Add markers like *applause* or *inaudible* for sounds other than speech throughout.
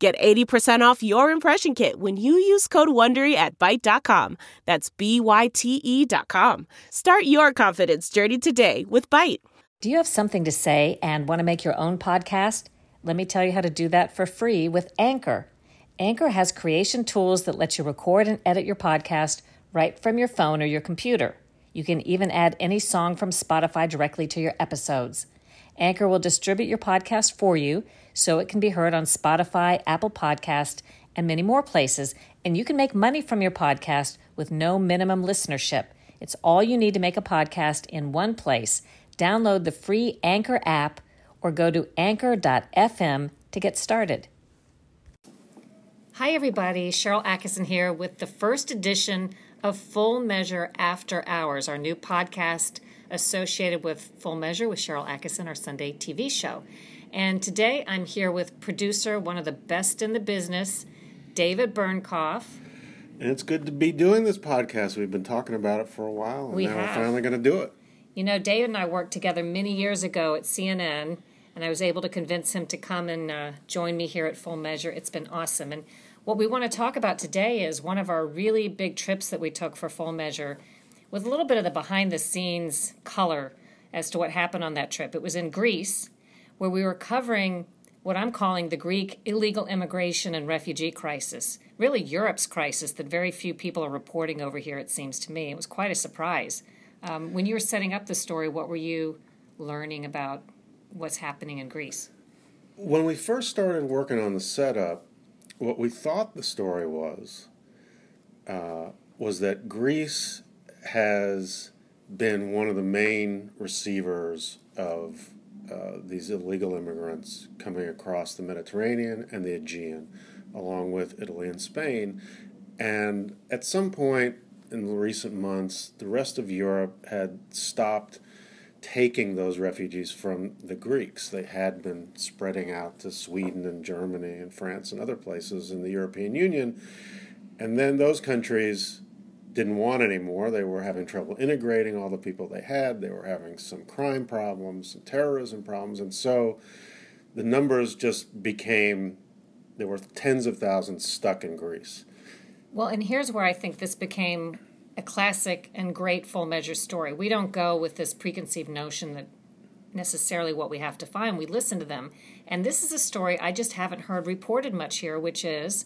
Get 80% off your impression kit when you use code WONDERY at Byte.com. That's B-Y-T-E dot com. Start your confidence journey today with Byte. Do you have something to say and want to make your own podcast? Let me tell you how to do that for free with Anchor. Anchor has creation tools that let you record and edit your podcast right from your phone or your computer. You can even add any song from Spotify directly to your episodes. Anchor will distribute your podcast for you so it can be heard on Spotify, Apple Podcast, and many more places, and you can make money from your podcast with no minimum listenership. It's all you need to make a podcast in one place. Download the free Anchor app or go to anchor.fm to get started. Hi, everybody. Sharyl Attkisson here with the first edition of Full Measure After Hours, our new podcast associated with Full Measure with Sharyl Attkisson, our Sunday TV show. And today I'm here with producer, one of the best in the business, David Bernknopf. And it's good to be doing this podcast. We've been talking about it for a while, and We now have. we're finally going to do it. You know, David and I worked together many years ago at CNN, and I was able to convince him to come and uh, join me here at Full Measure. It's been awesome. And what we want to talk about today is one of our really big trips that we took for Full Measure with a little bit of the behind the scenes color as to what happened on that trip. It was in Greece, where we were covering what I'm calling the Greek illegal immigration and refugee crisis. Really, Europe's crisis that very few people are reporting over here, it seems to me. It was quite a surprise. Um, when you were setting up the story, what were you learning about what's happening in Greece? When we first started working on the setup, what we thought the story was uh, was that Greece has been one of the main receivers of uh, these illegal immigrants coming across the Mediterranean and the Aegean, along with Italy and Spain. And at some point in the recent months, the rest of Europe had stopped taking those refugees from the Greeks. They had been spreading out to Sweden and Germany and France and other places in the European Union. And then those countries didn't want any more. They were having trouble integrating all the people they had. They were having some crime problems, some terrorism problems. And so the numbers just became there were tens of thousands stuck in Greece. Well, and here's where I think this became a classic and great full measure story. We don't go with this preconceived notion that necessarily what we have to find. We listen to them. And this is a story I just haven't heard reported much here, which is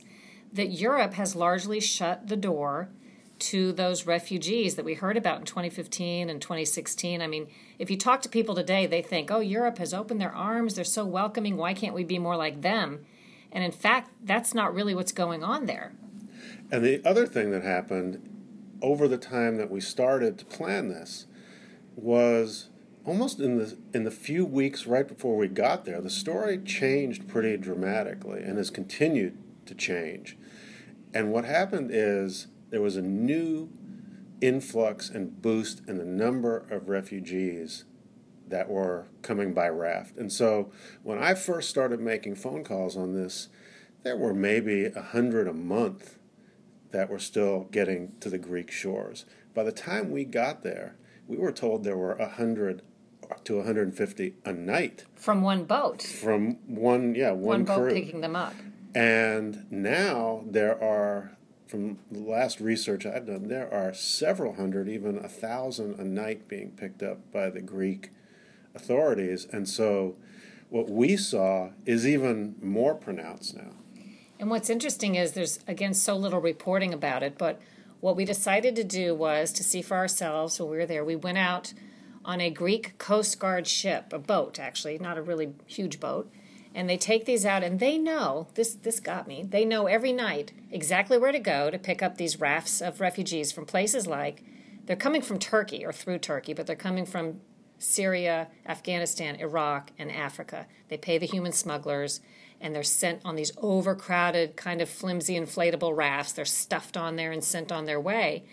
that Europe has largely shut the door to those refugees that we heard about in 2015 and 2016. I mean, if you talk to people today, they think, oh, Europe has opened their arms. They're so welcoming. Why can't we be more like them? And in fact, that's not really what's going on there. And the other thing that happened over the time that we started to plan this was almost in the in the few weeks right before we got there, the story changed pretty dramatically and has continued to change. And what happened is there was a new influx and boost in the number of refugees that were coming by raft. And so when I first started making phone calls on this, there were maybe a hundred a month that were still getting to the Greek shores. By the time we got there, we were told there were a hundred to 150 a night From one boat. from one, yeah, one one, boat crew. picking them up. And now there are, from the last research I've done, there are several hundred, even a thousand a night being picked up by the Greek authorities. And so what we saw is even more pronounced now. And what's interesting is there's again so little reporting about it, but what we decided to do was to see for ourselves when we were there. We went out on a Greek Coast Guard ship, a boat actually, not a really huge boat. And they take these out and they know, this this got me. They know every night exactly where to go to pick up these rafts of refugees from places like they're coming from Turkey or through Turkey, but they're coming from Syria, Afghanistan, Iraq, and Africa. They pay the human smugglers, and they're sent on these overcrowded, kind of flimsy, inflatable rafts. They're stuffed on there and sent on their way.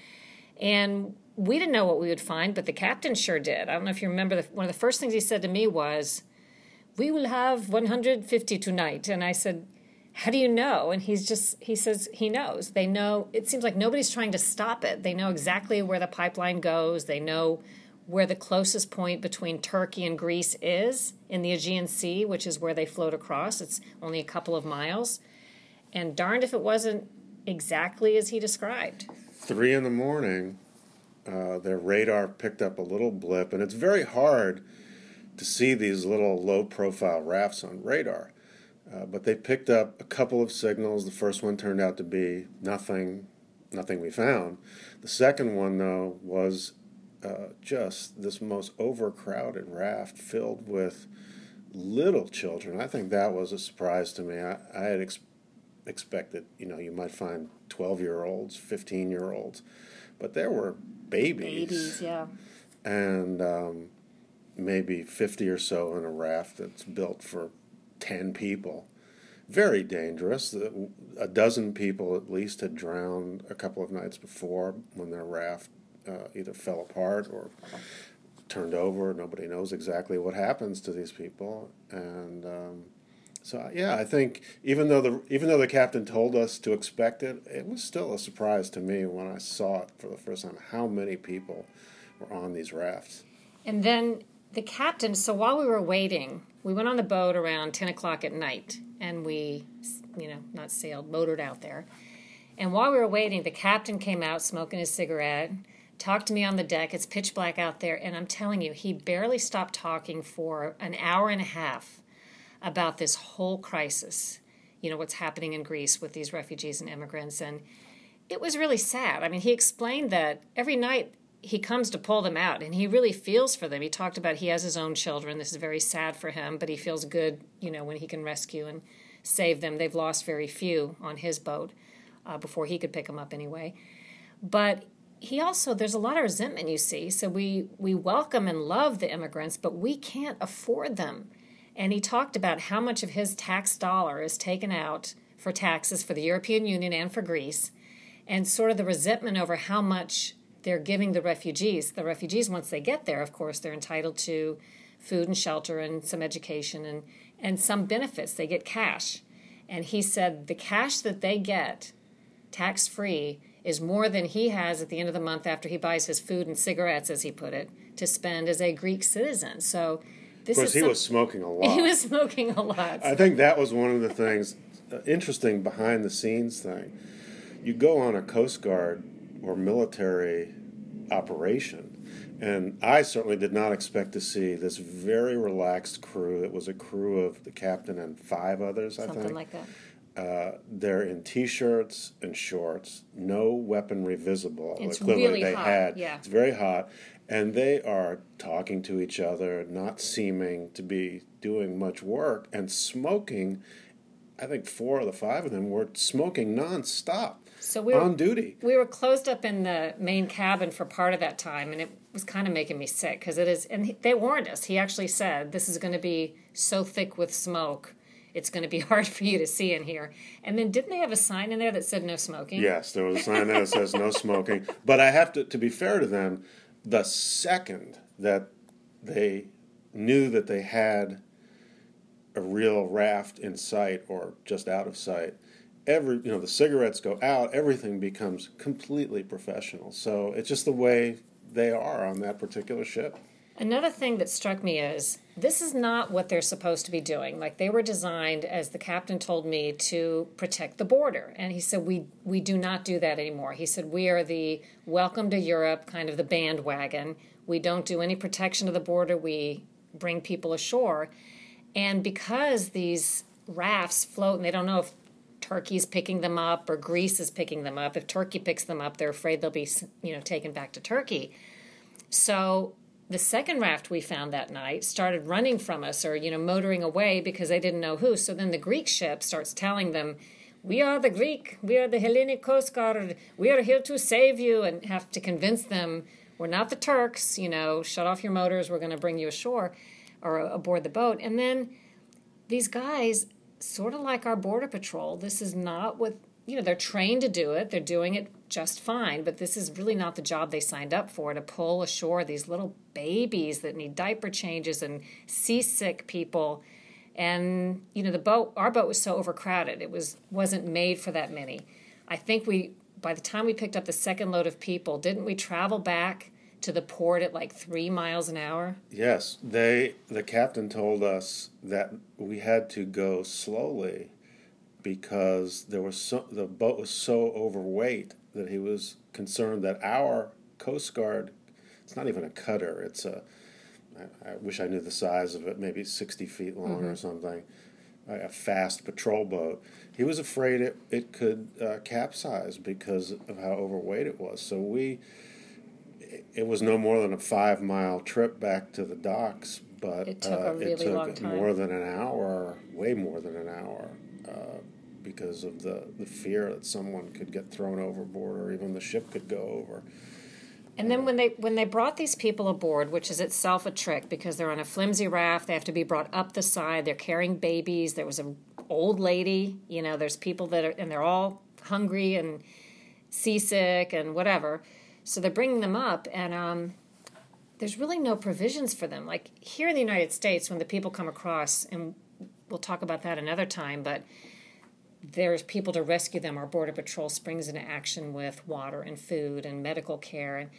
And we didn't know what we would find, but the captain sure did. I don't know if you remember, the, one of the first things he said to me was, We will have 150 tonight. And I said, How do you know? And he's just, he says he knows. They know, it seems like nobody's trying to stop it. They know exactly where the pipeline goes, they know where the closest point between Turkey and Greece is in the Aegean Sea, which is where they float across. It's only a couple of miles. And darned if it wasn't exactly as he described. Three in the morning, uh, their radar picked up a little blip, and it's very hard to see these little low profile rafts on radar. Uh, but they picked up a couple of signals. The first one turned out to be nothing, nothing we found. The second one, though, was uh, just this most overcrowded raft filled with little children. I think that was a surprise to me. I, I had ex- expected, you know, you might find 12 year olds, 15 year olds, but there were babies. Babies, yeah. And um, maybe 50 or so in a raft that's built for 10 people. Very dangerous. A dozen people at least had drowned a couple of nights before when their raft uh, either fell apart or turned over. Nobody knows exactly what happens to these people, and um, so yeah, I think even though the even though the captain told us to expect it, it was still a surprise to me when I saw it for the first time. How many people were on these rafts? And then the captain. So while we were waiting, we went on the boat around ten o'clock at night, and we, you know, not sailed, motored out there. And while we were waiting, the captain came out smoking his cigarette talked to me on the deck. It's pitch black out there. And I'm telling you, he barely stopped talking for an hour and a half about this whole crisis, you know, what's happening in Greece with these refugees and immigrants. And it was really sad. I mean, he explained that every night he comes to pull them out and he really feels for them. He talked about he has his own children. This is very sad for him, but he feels good, you know, when he can rescue and save them. They've lost very few on his boat uh, before he could pick them up anyway. But he also there's a lot of resentment you see so we we welcome and love the immigrants but we can't afford them and he talked about how much of his tax dollar is taken out for taxes for the European Union and for Greece and sort of the resentment over how much they're giving the refugees the refugees once they get there of course they're entitled to food and shelter and some education and and some benefits they get cash and he said the cash that they get tax free is more than he has at the end of the month after he buys his food and cigarettes, as he put it, to spend as a Greek citizen. So, this of course, he some, was smoking a *laughs* lot. He was smoking a lot. I think that was one of the things uh, interesting behind the scenes thing. You go on a Coast Guard or military operation, and I certainly did not expect to see this very relaxed crew. It was a crew of the captain and five others, Something I think. Something like that uh, they're in t-shirts and shorts, no weaponry visible. It's Clearly really they hot. had. Yeah. It's very hot, and they are talking to each other, not seeming to be doing much work, and smoking. I think four of the five of them were smoking nonstop. So we were, on duty. We were closed up in the main cabin for part of that time, and it was kind of making me sick because it is. And they warned us. He actually said this is going to be so thick with smoke it's going to be *laughs* hard for you to see in here. And then didn't they have a sign in there that said no smoking? Yes, there was a sign there that says no smoking. But I have to, to be fair to them, the second that they knew that they had a real raft in sight or just out of sight, every you know the cigarettes go out, everything becomes completely professional. So it's just the way they are on that particular ship. Another thing that struck me is this is not what they're supposed to be doing. Like they were designed, as the captain told me, to protect the border. And he said, we, we do not do that anymore. He said, we are the welcome to Europe, kind of the bandwagon. We don't do any protection of the border. We bring people ashore. And because these rafts float and they don't know if Turkey's picking them up or Greece is picking them up, if Turkey picks them up, they're afraid they'll be, you know, taken back to Turkey. So the second raft we found that night started running from us or you know motoring away because they didn't know who. So then the greek ship starts telling them we are the greek. We are the hellenic coast guard. We are here to save you and have to convince them we're not the turks you know. Shut off your motors. We're going to bring you ashore or uh, aboard the boat. And then these guys sort of like our border patrol. This is not what you know. They're trained to do it. They're doing it just fine. But this is really not the job they signed up for. To pull ashore these little babies that need diaper changes and seasick people. And you know the boat. Our boat was so overcrowded. It was wasn't made for that many. I think we by the time we picked up the second load of people, didn't we travel back? To the port at like three miles an hour? Yes, they. The captain told us that we had to go slowly because there was so, the boat was so overweight that he was concerned that our Coast Guard. It's not even a cutter. It's a. I, I wish I knew the size of it. Maybe sixty feet long mm-hmm. or something. A fast patrol boat. He was afraid it it could uh, capsize because of how overweight it was. So we it was no more than a five mile trip back to the docks, but it took, uh, really it took more than an hour, way more than an hour, uh, because of the, the fear that someone could get thrown overboard or even the ship could go over. And then when they when they brought these people aboard, which is itself a trick because they're on a flimsy raft, they have to be brought up the side. They're carrying babies. There was an old lady. You know, there's people that are and they're all hungry and seasick and whatever. So they're bringing them up, and um, there's really no provisions for them. Like here in the United States, when the people come across, and we'll talk about that another time, but there's people to rescue them. Our Border Patrol springs into action with water and food and medical care. And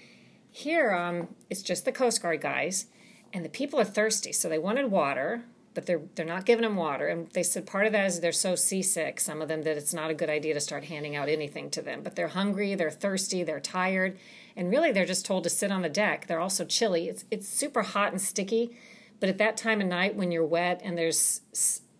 here, um, it's just the Coast Guard guys, and the people are thirsty, so they wanted water but they're they're not giving them water. And they said part of that is they're so seasick, some of them, that it's not a good idea to start handing out anything to them. But they're hungry, they're thirsty, they're tired, and really they're just told to sit on the deck. They're also chilly. It's it's super hot and sticky, but at that time of night when you're wet and there's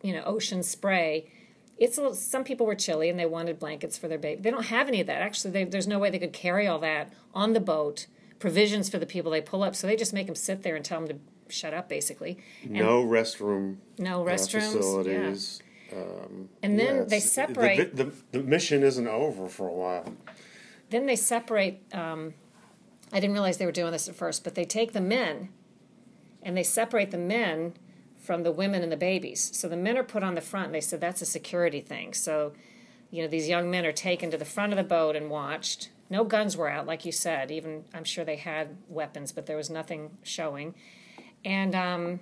you know ocean spray. It's little, some people were chilly and they wanted blankets for their baby. They don't have any of that. Actually, they, there's no way they could carry all that on the boat. Provisions for the people they pull up, so they just make them sit there and tell them to shut up basically. And no restroom. No uh, restrooms. facilities. Yeah. Um, and then yeah, they separate. The, the, the, mission isn't over for a while. Then they separate. Um, I didn't realize they were doing this at first, but they take the men and they separate the men from the women and the babies. So the men are put on the front. And they said that's a security thing. So, you know, these young men are taken to the front of the boat and watched. No guns were out, like you said. Even I'm sure they had weapons, but there was nothing showing. And um,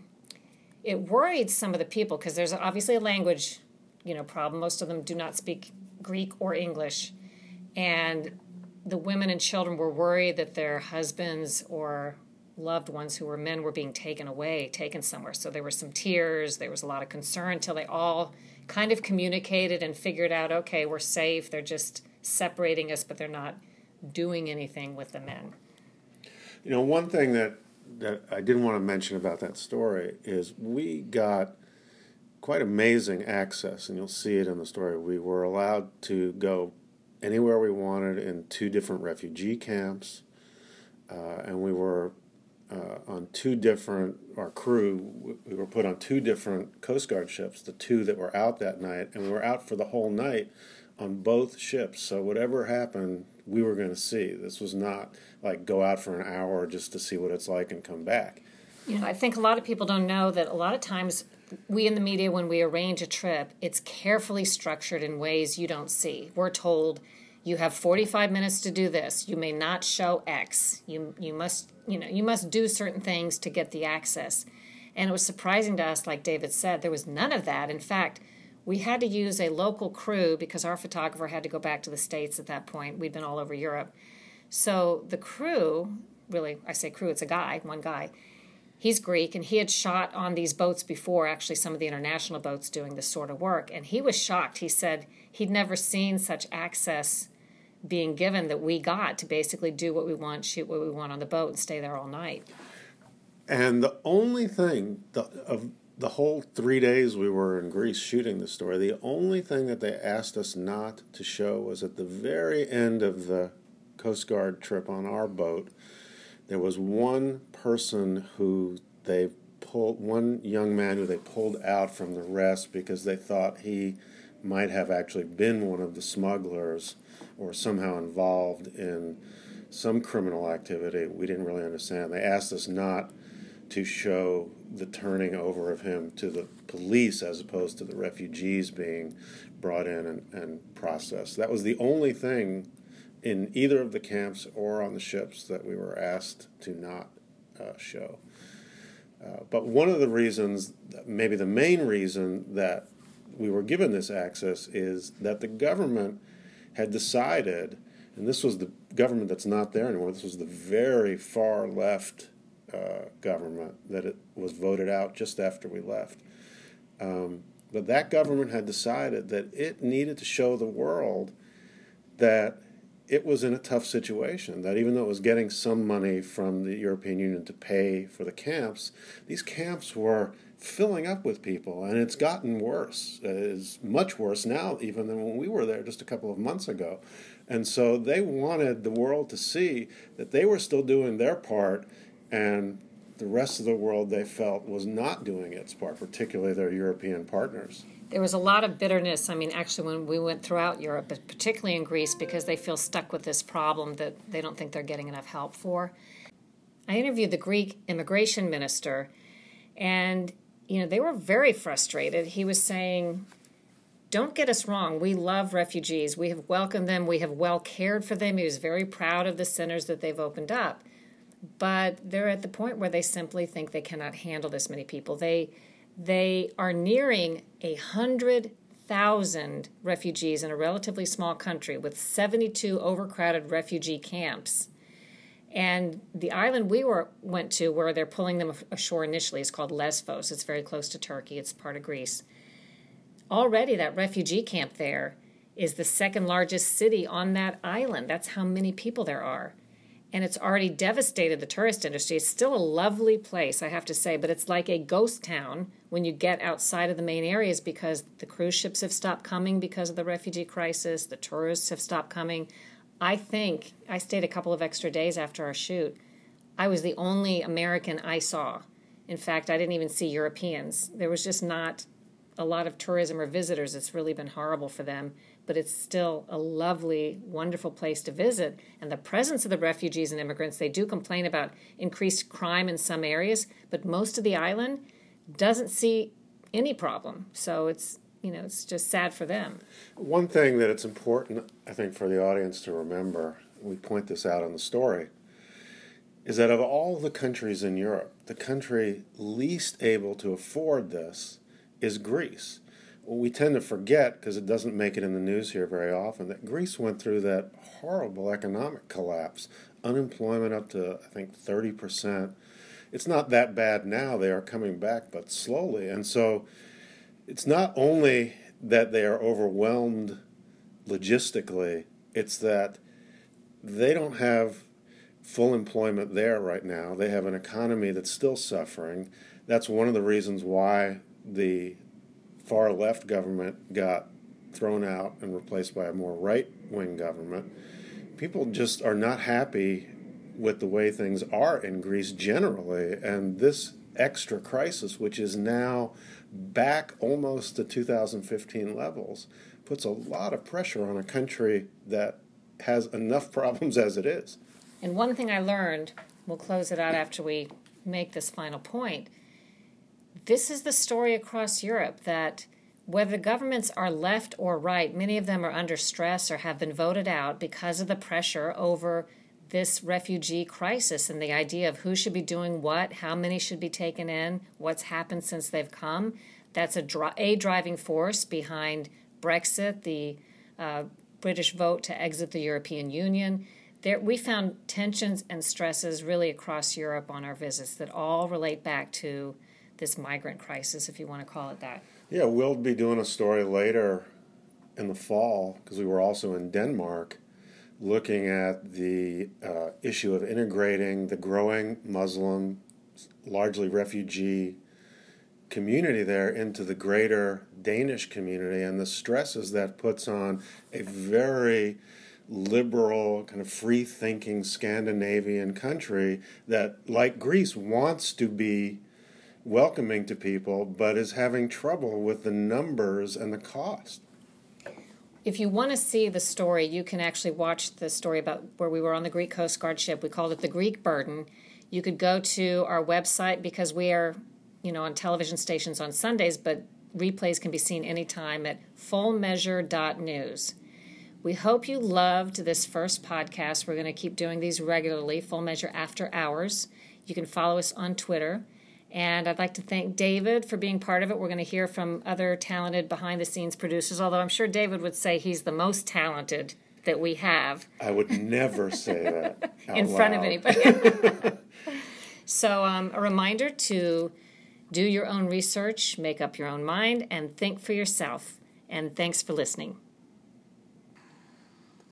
it worried some of the people because there's obviously a language, you know, problem. Most of them do not speak Greek or English, and the women and children were worried that their husbands or loved ones who were men were being taken away, taken somewhere. So there were some tears, there was a lot of concern until they all kind of communicated and figured out, okay, we're safe. They're just separating us, but they're not doing anything with the men. You know, one thing that that I didn't want to mention about that story is we got quite amazing access, and you'll see it in the story. We were allowed to go anywhere we wanted in two different refugee camps, uh, and we were uh, on two different, our crew, we were put on two different Coast Guard ships, the two that were out that night, and we were out for the whole night on both ships. So whatever happened, we were going to see. This was not like go out for an hour just to see what it's like and come back. You know, I think a lot of people don't know that a lot of times we in the media, when we arrange a trip, it's carefully structured in ways you don't see. We're told you have 45 minutes to do this. You may not show X. You you must you know you must do certain things to get the access. And it was surprising to us, like David said, there was none of that. In fact, we had to use a local crew because our photographer had to go back to the States at that point. We'd been all over Europe. So the crew, really, I say crew, it's a guy, one guy. He's Greek and he had shot on these boats before, actually, some of the international boats doing this sort of work. And he was shocked. He said he'd never seen such access being given that we got to basically do what we want, shoot what we want on the boat, and stay there all night. And the only thing the, of the whole three days we were in Greece shooting the story, the only thing that they asked us not to show was at the very end of the Coast Guard trip on our boat, there was one person who they pulled, one young man who they pulled out from the rest because they thought he might have actually been one of the smugglers or somehow involved in some criminal activity. We didn't really understand. They asked us not to show the turning over of him to the police as opposed to the refugees being brought in and, and processed. That was the only thing in either of the camps or on the ships that we were asked to not uh, show. Uh, but one of the reasons, maybe the main reason that we were given this access is that the government had decided, and this was the government that's not there anymore, this was the very far left uh, government that it was voted out just after we left. Um, but that government had decided that it needed to show the world that it was in a tough situation. That even though it was getting some money from the European Union to pay for the camps, these camps were filling up with people, and it's gotten worse. It's much worse now, even than when we were there just a couple of months ago. And so they wanted the world to see that they were still doing their part, and the rest of the world they felt was not doing its part, particularly their European partners. There was a lot of bitterness. I mean, actually, when we went throughout Europe, but particularly in Greece, because they feel stuck with this problem that they don't think they're getting enough help for. I interviewed the Greek immigration minister, and you know they were very frustrated. He was saying, "Don't get us wrong. We love refugees. We have welcomed them. We have well cared for them. He was very proud of the centers that they've opened up." But they're at the point where they simply think they cannot handle this many people. They they are nearing a hundred thousand refugees in a relatively small country with 72 overcrowded refugee camps. And the island we were went to, where they're pulling them ashore initially, is called Lesbos. It's very close to Turkey. It's part of Greece. Already, that refugee camp there is the second largest city on that island. That's how many people there are and it's already devastated the tourist industry. It's still a lovely place, I have to say, but it's like a ghost town when you get outside of the main areas because the cruise ships have stopped coming because of the refugee crisis, the tourists have stopped coming. I think I stayed a couple of extra days after our shoot. I was the only American I saw. In fact, I didn't even see Europeans. There was just not a lot of tourism or visitors. It's really been horrible for them but it's still a lovely, wonderful place to visit. And the presence of the refugees and immigrants, they do complain about increased crime in some areas, but most of the island doesn't see any problem. So it's you know it's just sad for them. One thing that it's important, I think, for the audience to remember, we point this out in the story, is that of all the countries in Europe, the country least able to afford this is Greece we tend to forget because it doesn't make it in the news here very often that Greece went through that horrible economic collapse, unemployment up to I think 30%. It's not that bad now. They are coming back, but slowly. And so it's not only that they are overwhelmed logistically, it's that they don't have full employment there right now. They have an economy that's still suffering. That's one of the reasons why the far left government got thrown out and replaced by a more right wing government, people just are not happy with the way things are in Greece generally. And this extra crisis, which is now back almost to 2015 levels, puts a lot of pressure on a country that has enough *laughs* problems as it is. And one thing I learned, we'll close it out after we make this final point, this is the story across Europe that whether governments are left or right, many of them are under stress or have been voted out because of the pressure over this refugee crisis and the idea of who should be doing what, how many should be taken in, what's happened since they've come. That's a, dri- a driving force behind Brexit, the uh, British vote to exit the European Union. There, we found tensions and stresses really across Europe on our visits that all relate back to this migrant crisis, if you want to call it that. Yeah, we'll be doing a story later in the fall because we were also in Denmark looking at the uh, issue of integrating the growing Muslim, largely refugee community there into the greater Danish community and the stresses that puts on a very liberal, kind of free thinking Scandinavian country that, like Greece, wants to be welcoming to people, but is having trouble with the numbers and the cost. If you want to see the story, you can actually watch the story about where we were on the Greek Coast Guard ship. We called it the Greek Burden. You could go to our website because we are, you know, on television stations on Sundays, but replays can be seen anytime at fullmeasure.news. We hope you loved this first podcast. We're going to keep doing these regularly, Full Measure After Hours. You can follow us on Twitter. And I'd like to thank David for being part of it. We're going to hear from other talented behind the scenes producers, although I'm sure David would say he's the most talented that we have. I would never say that *laughs* in front of anybody. *laughs* *laughs* so, um, a reminder to do your own research, make up your own mind, and think for yourself. And thanks for listening.